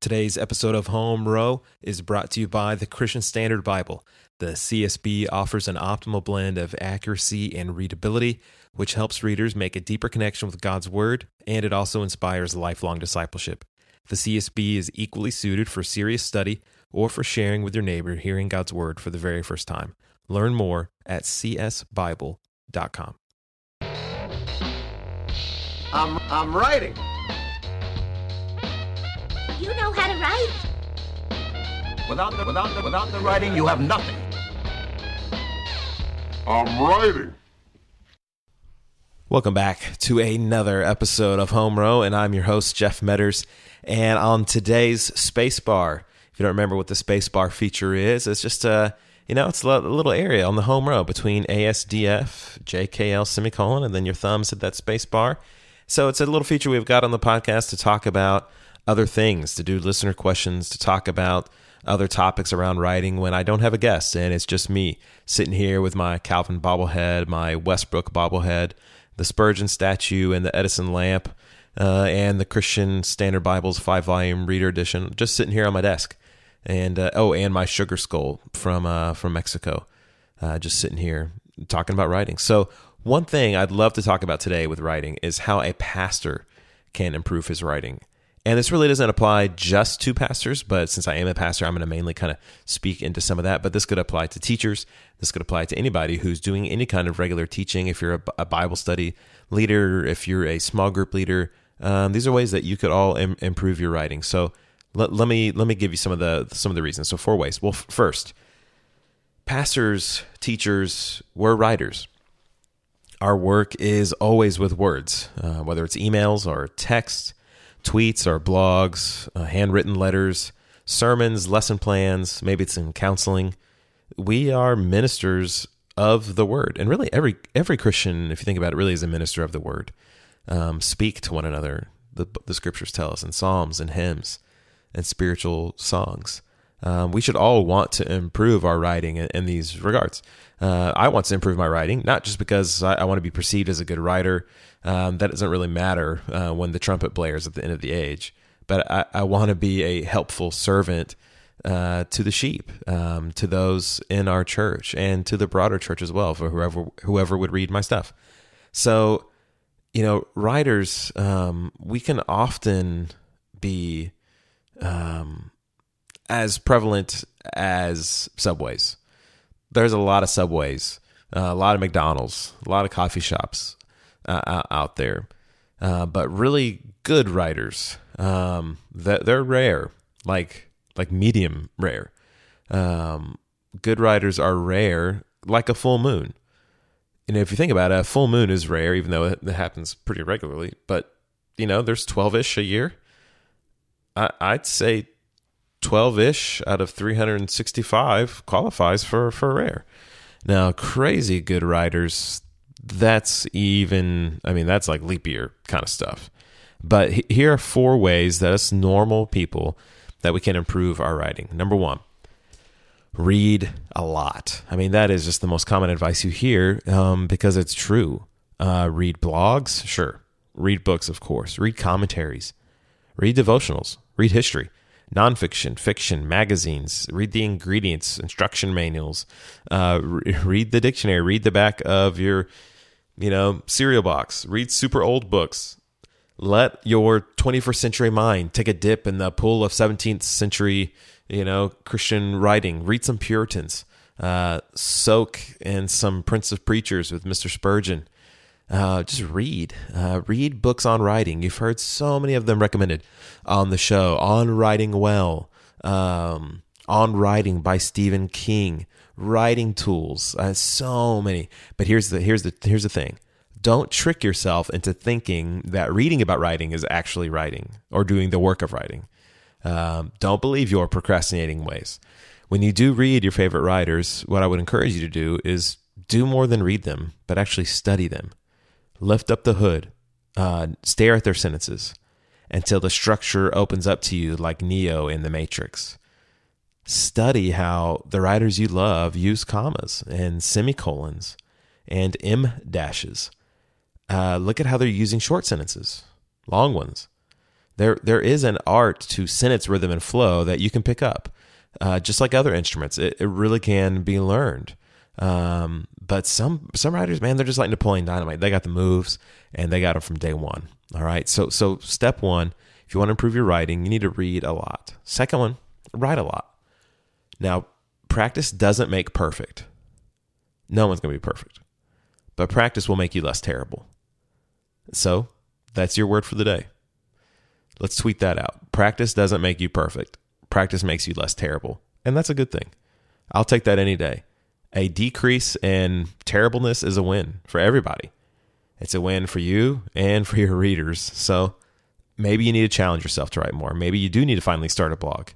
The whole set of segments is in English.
Today's episode of Home Row is brought to you by the Christian Standard Bible. The CSB offers an optimal blend of accuracy and readability, which helps readers make a deeper connection with God's Word, and it also inspires lifelong discipleship. The CSB is equally suited for serious study or for sharing with your neighbor hearing God's Word for the very first time. Learn more at csbible.com. I'm, I'm writing. You know how to write. Without the, without the, without the writing, you have nothing. I'm writing. Welcome back to another episode of Home Row, and I'm your host, Jeff Medders. And on today's space bar, if you don't remember what the space bar feature is, it's just a you know, it's a little area on the home row between ASDF, JKL semicolon, and then your thumbs at that space bar. So it's a little feature we've got on the podcast to talk about other things, to do listener questions, to talk about other topics around writing when I don't have a guest and it's just me sitting here with my Calvin bobblehead, my Westbrook bobblehead, the Spurgeon statue, and the Edison lamp, uh, and the Christian Standard Bible's five volume reader edition, just sitting here on my desk. And uh, oh, and my sugar skull from uh, from Mexico, uh, just sitting here talking about writing. So one thing I'd love to talk about today with writing is how a pastor can improve his writing. And this really doesn't apply just to pastors, but since I am a pastor, I'm going to mainly kind of speak into some of that. But this could apply to teachers. This could apply to anybody who's doing any kind of regular teaching. If you're a, Bible study leader, if you're a small group leader, um, these are ways that you could all Im- improve your writing. So let, let me let me give you some of the some of the reasons. So four ways. Well, f- first, pastors, teachers, we're writers. Our work is always with words, uh, whether it's emails or text tweets or blogs, uh, handwritten letters, sermons, lesson plans, maybe it's in counseling. We are ministers of the word. And really every every Christian, if you think about it, really is a minister of the word. Um, speak to one another. The, the scriptures tell us in psalms and hymns and spiritual songs. Um, we should all want to improve our writing in, in these regards. Uh, I want to improve my writing, not just because I, I want to be perceived as a good writer. Um, that doesn't really matter uh, when the trumpet blares at the end of the age. But I, I want to be a helpful servant uh, to the sheep, um, to those in our church, and to the broader church as well, for whoever whoever would read my stuff. So, you know, writers, um, we can often be um, as prevalent as subways. There's a lot of subways, uh, a lot of McDonald's, a lot of coffee shops uh, out there, uh, but really good writers, um, that they're rare, like like medium rare. Um, good writers are rare, like a full moon. And if you think about it, a full moon is rare, even though it, it happens pretty regularly. But you know, there's twelve ish a year. I, I'd say 12 ish out of 365 qualifies for, for rare. Now, crazy good writers, that's even, I mean, that's like leap year kind of stuff. But here are four ways that us normal people that we can improve our writing. Number one, read a lot. I mean, that is just the most common advice you hear um, because it's true. Uh, read blogs, sure. Read books, of course. Read commentaries. Read devotionals. Read history nonfiction, fiction, magazines, read the ingredients, instruction manuals, uh, re- read the dictionary, read the back of your, you know, cereal box, read super old books. Let your 21st century mind take a dip in the pool of 17th century, you know, Christian writing. Read some Puritans. Uh, soak in some Prince of Preachers with Mr. Spurgeon. Uh, just read, uh, read books on writing. You've heard so many of them recommended on the show. On Writing Well, um, On Writing by Stephen King, writing tools, uh, so many. But here's the here's the here's the thing. Don't trick yourself into thinking that reading about writing is actually writing or doing the work of writing. Um, don't believe your procrastinating ways. When you do read your favorite writers, what I would encourage you to do is do more than read them, but actually study them lift up the hood, uh, stare at their sentences until the structure opens up to you like Neo in the Matrix. Study how the writers you love use commas and semicolons and em dashes. Uh, look at how they're using short sentences, long ones. there there is an art to sentence rhythm and flow that you can pick up, uh, just like other instruments. It, it really can be learned. Um, but some some writers, man, they're just like Napoleon Dynamite. They got the moves and they got them from day one. All right. So so step one, if you want to improve your writing, you need to read a lot. Second one, write a lot. Now, practice doesn't make perfect. No one's to be perfect, but practice will make you less terrible. So that's your word for the day. Let's tweet that out. Practice doesn't make you perfect. Practice makes you less terrible. And that's a good thing. I'll take that any day. A decrease in terribleness is a win for everybody. It's a win for you and for your readers. So maybe you need to challenge yourself to write more. Maybe you do need to finally start a blog.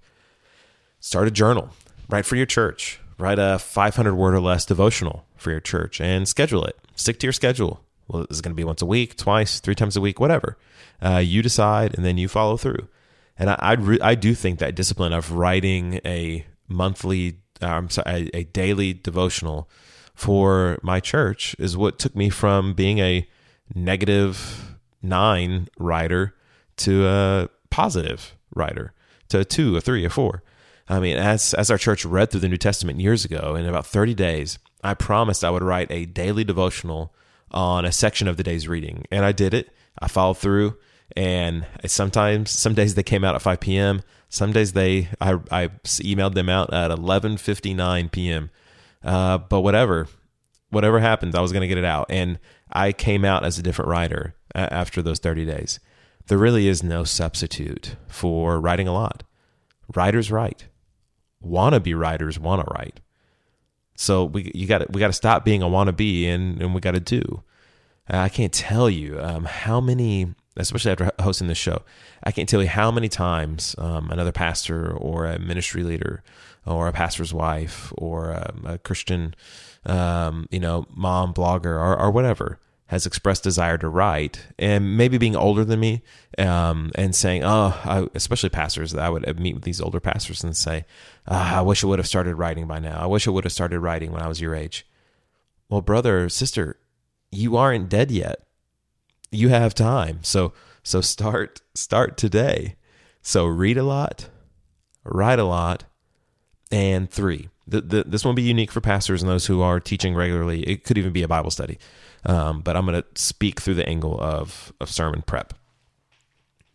Start a journal. Write for your church. Write a 500 word or less devotional for your church and schedule it. Stick to your schedule. Well, it's going to be once a week, twice, three times a week, whatever. Uh, you decide, and then you follow through. And I, I, re- I do think that discipline of writing a monthly, Um, I'm sorry, a, a daily devotional for my church is what took me from being a negative nine writer to a positive writer to a two, a three, a four. I mean, as as our church read through the New Testament years ago, in about 30 days, I promised I would write a daily devotional on a section of the day's reading. And I did it. I followed through. And sometimes, some days they came out at 5 p.m. Some days they, I, I emailed them out at 11:59 p.m. Uh, but whatever, whatever happened, I was going to get it out. And I came out as a different writer after those 30 days. There really is no substitute for writing a lot. Writers write. Wannabe writers want to write. So we you got we got to stop being a wannabe and and we got to do. I can't tell you um, how many, especially after hosting this show, I can't tell you how many times um, another pastor or a ministry leader or a pastor's wife or a, um, a Christian, um, you know, mom blogger or, or whatever has expressed desire to write and maybe being older than me um, and saying, oh, I, especially pastors, I would meet with these older pastors and say, oh, I wish I would have started writing by now. I wish I would have started writing when I was your age. Well, brother, sister, you aren't dead yet. You have time. So, so start, start today. So read a lot, write a lot, and three. The, the, this won't be unique for pastors and those who are teaching regularly. It could even be a Bible study. Um, but I'm going to speak through the angle of, of sermon prep.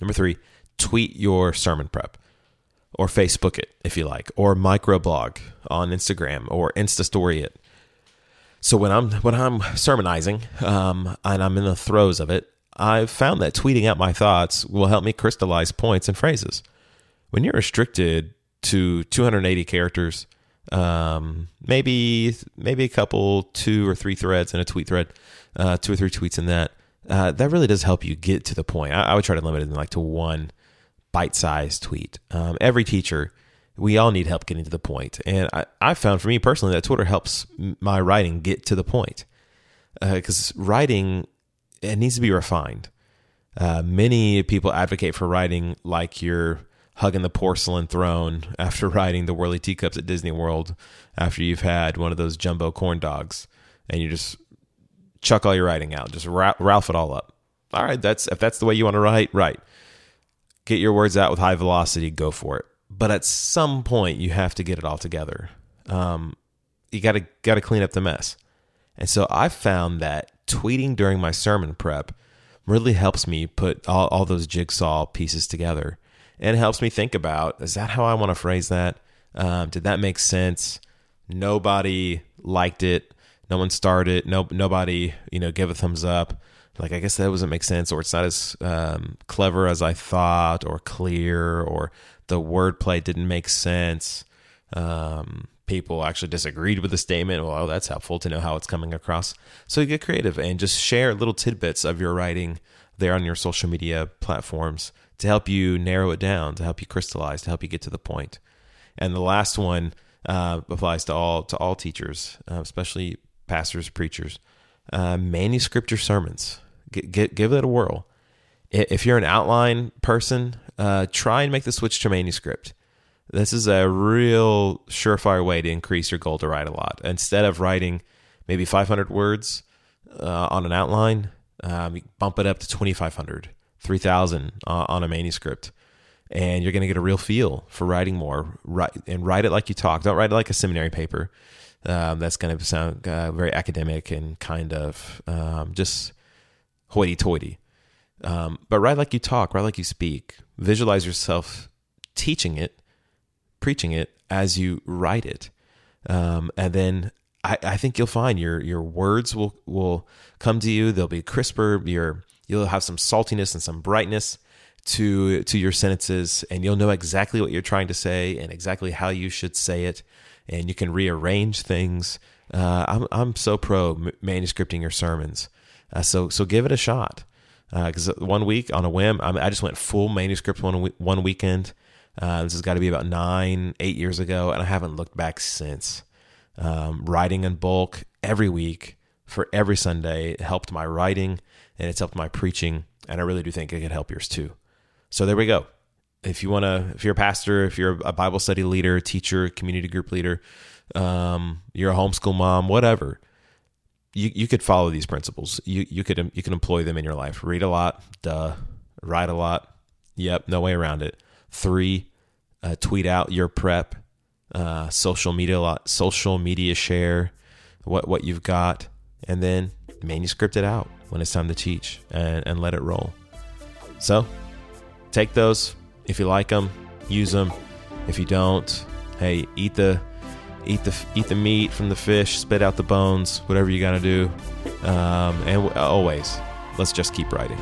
Number three, tweet your sermon prep or Facebook it if you like, or microblog on Instagram or Insta story it. So when I'm when I'm sermonizing um, and I'm in the throes of it, I've found that tweeting out my thoughts will help me crystallize points and phrases. When you're restricted to 280 characters, um, maybe maybe a couple, two or three threads in a tweet thread, uh, two or three tweets in that. Uh, that really does help you get to the point. I, I would try to limit it like to one bite-sized tweet. Um, every teacher, we all need help getting to the point, and I, I found for me personally that Twitter helps my writing get to the point because uh, writing it needs to be refined. Uh, many people advocate for writing like you're hugging the porcelain throne after riding the whirly teacups at Disney World after you've had one of those jumbo corn dogs and you just chuck all your writing out, just Ralph it all up. All right, that's if that's the way you want to write, right. Get your words out with high velocity, go for it. But at some point, you have to get it all together. Um, you got to got to clean up the mess. And so I found that tweeting during my sermon prep really helps me put all, all those jigsaw pieces together and helps me think about is that how I want to phrase that? Um, did that make sense? Nobody liked it. No one started. No, nobody, you know, gave a thumbs up. Like, I guess that doesn't make sense, or it's not as um, clever as I thought, or clear, or the wordplay didn't make sense. Um, people actually disagreed with the statement. Well, that's helpful to know how it's coming across. So get creative and just share little tidbits of your writing there on your social media platforms to help you narrow it down, to help you crystallize, to help you get to the point. And the last one uh, applies to all to all teachers, uh, especially pastors, preachers. Uh, manuscript your sermons. Get, give it a whirl. If you're an outline person, uh, try and make the switch to manuscript. This is a real surefire way to increase your goal to write a lot. Instead of writing maybe 500 words uh, on an outline, um, bump it up to 2,500 3000 uh, on a manuscript. And you're going to get a real feel for writing more. Write and write it like you talk. Don't write it like a seminary paper. Um, that's going to sound uh, very academic and kind of um, just hoity-toity um, but write like you talk write like you speak visualize yourself teaching it preaching it as you write it. Um, and then I, I think you'll find your your words will will come to you. They'll be crisper. Your you'll have some saltiness and some brightness to to your sentences and you'll know exactly what you're trying to say and exactly how you should say it and you can rearrange things. Uh, I'm, I'm so pro manuscripting your sermons. Uh, so so give it a shot because uh, one week on a whim I, I, just went full manuscript one one weekend. Uh, this has got to be about nine eight years ago and I haven't looked back since. Um, writing in bulk every week for every Sunday helped my writing and it's helped my preaching and I really do think it could help yours too. So there we go. If you want to, if you're a pastor, if you're a Bible study leader, teacher, community group leader, um, you're a homeschool mom, whatever, you you could follow these principles. You you could you can employ them in your life. Read a lot, duh. Write a lot. Yep, no way around it. Three, uh, tweet out your prep. Uh, social media lot, social media share what what you've got, and then manuscript it out when it's time to teach and, and let it roll. So take those if you like them, use them. If you don't, hey, eat the eat the eat the meat from the fish, spit out the bones, whatever you got to do. Um, and always, let's just keep writing.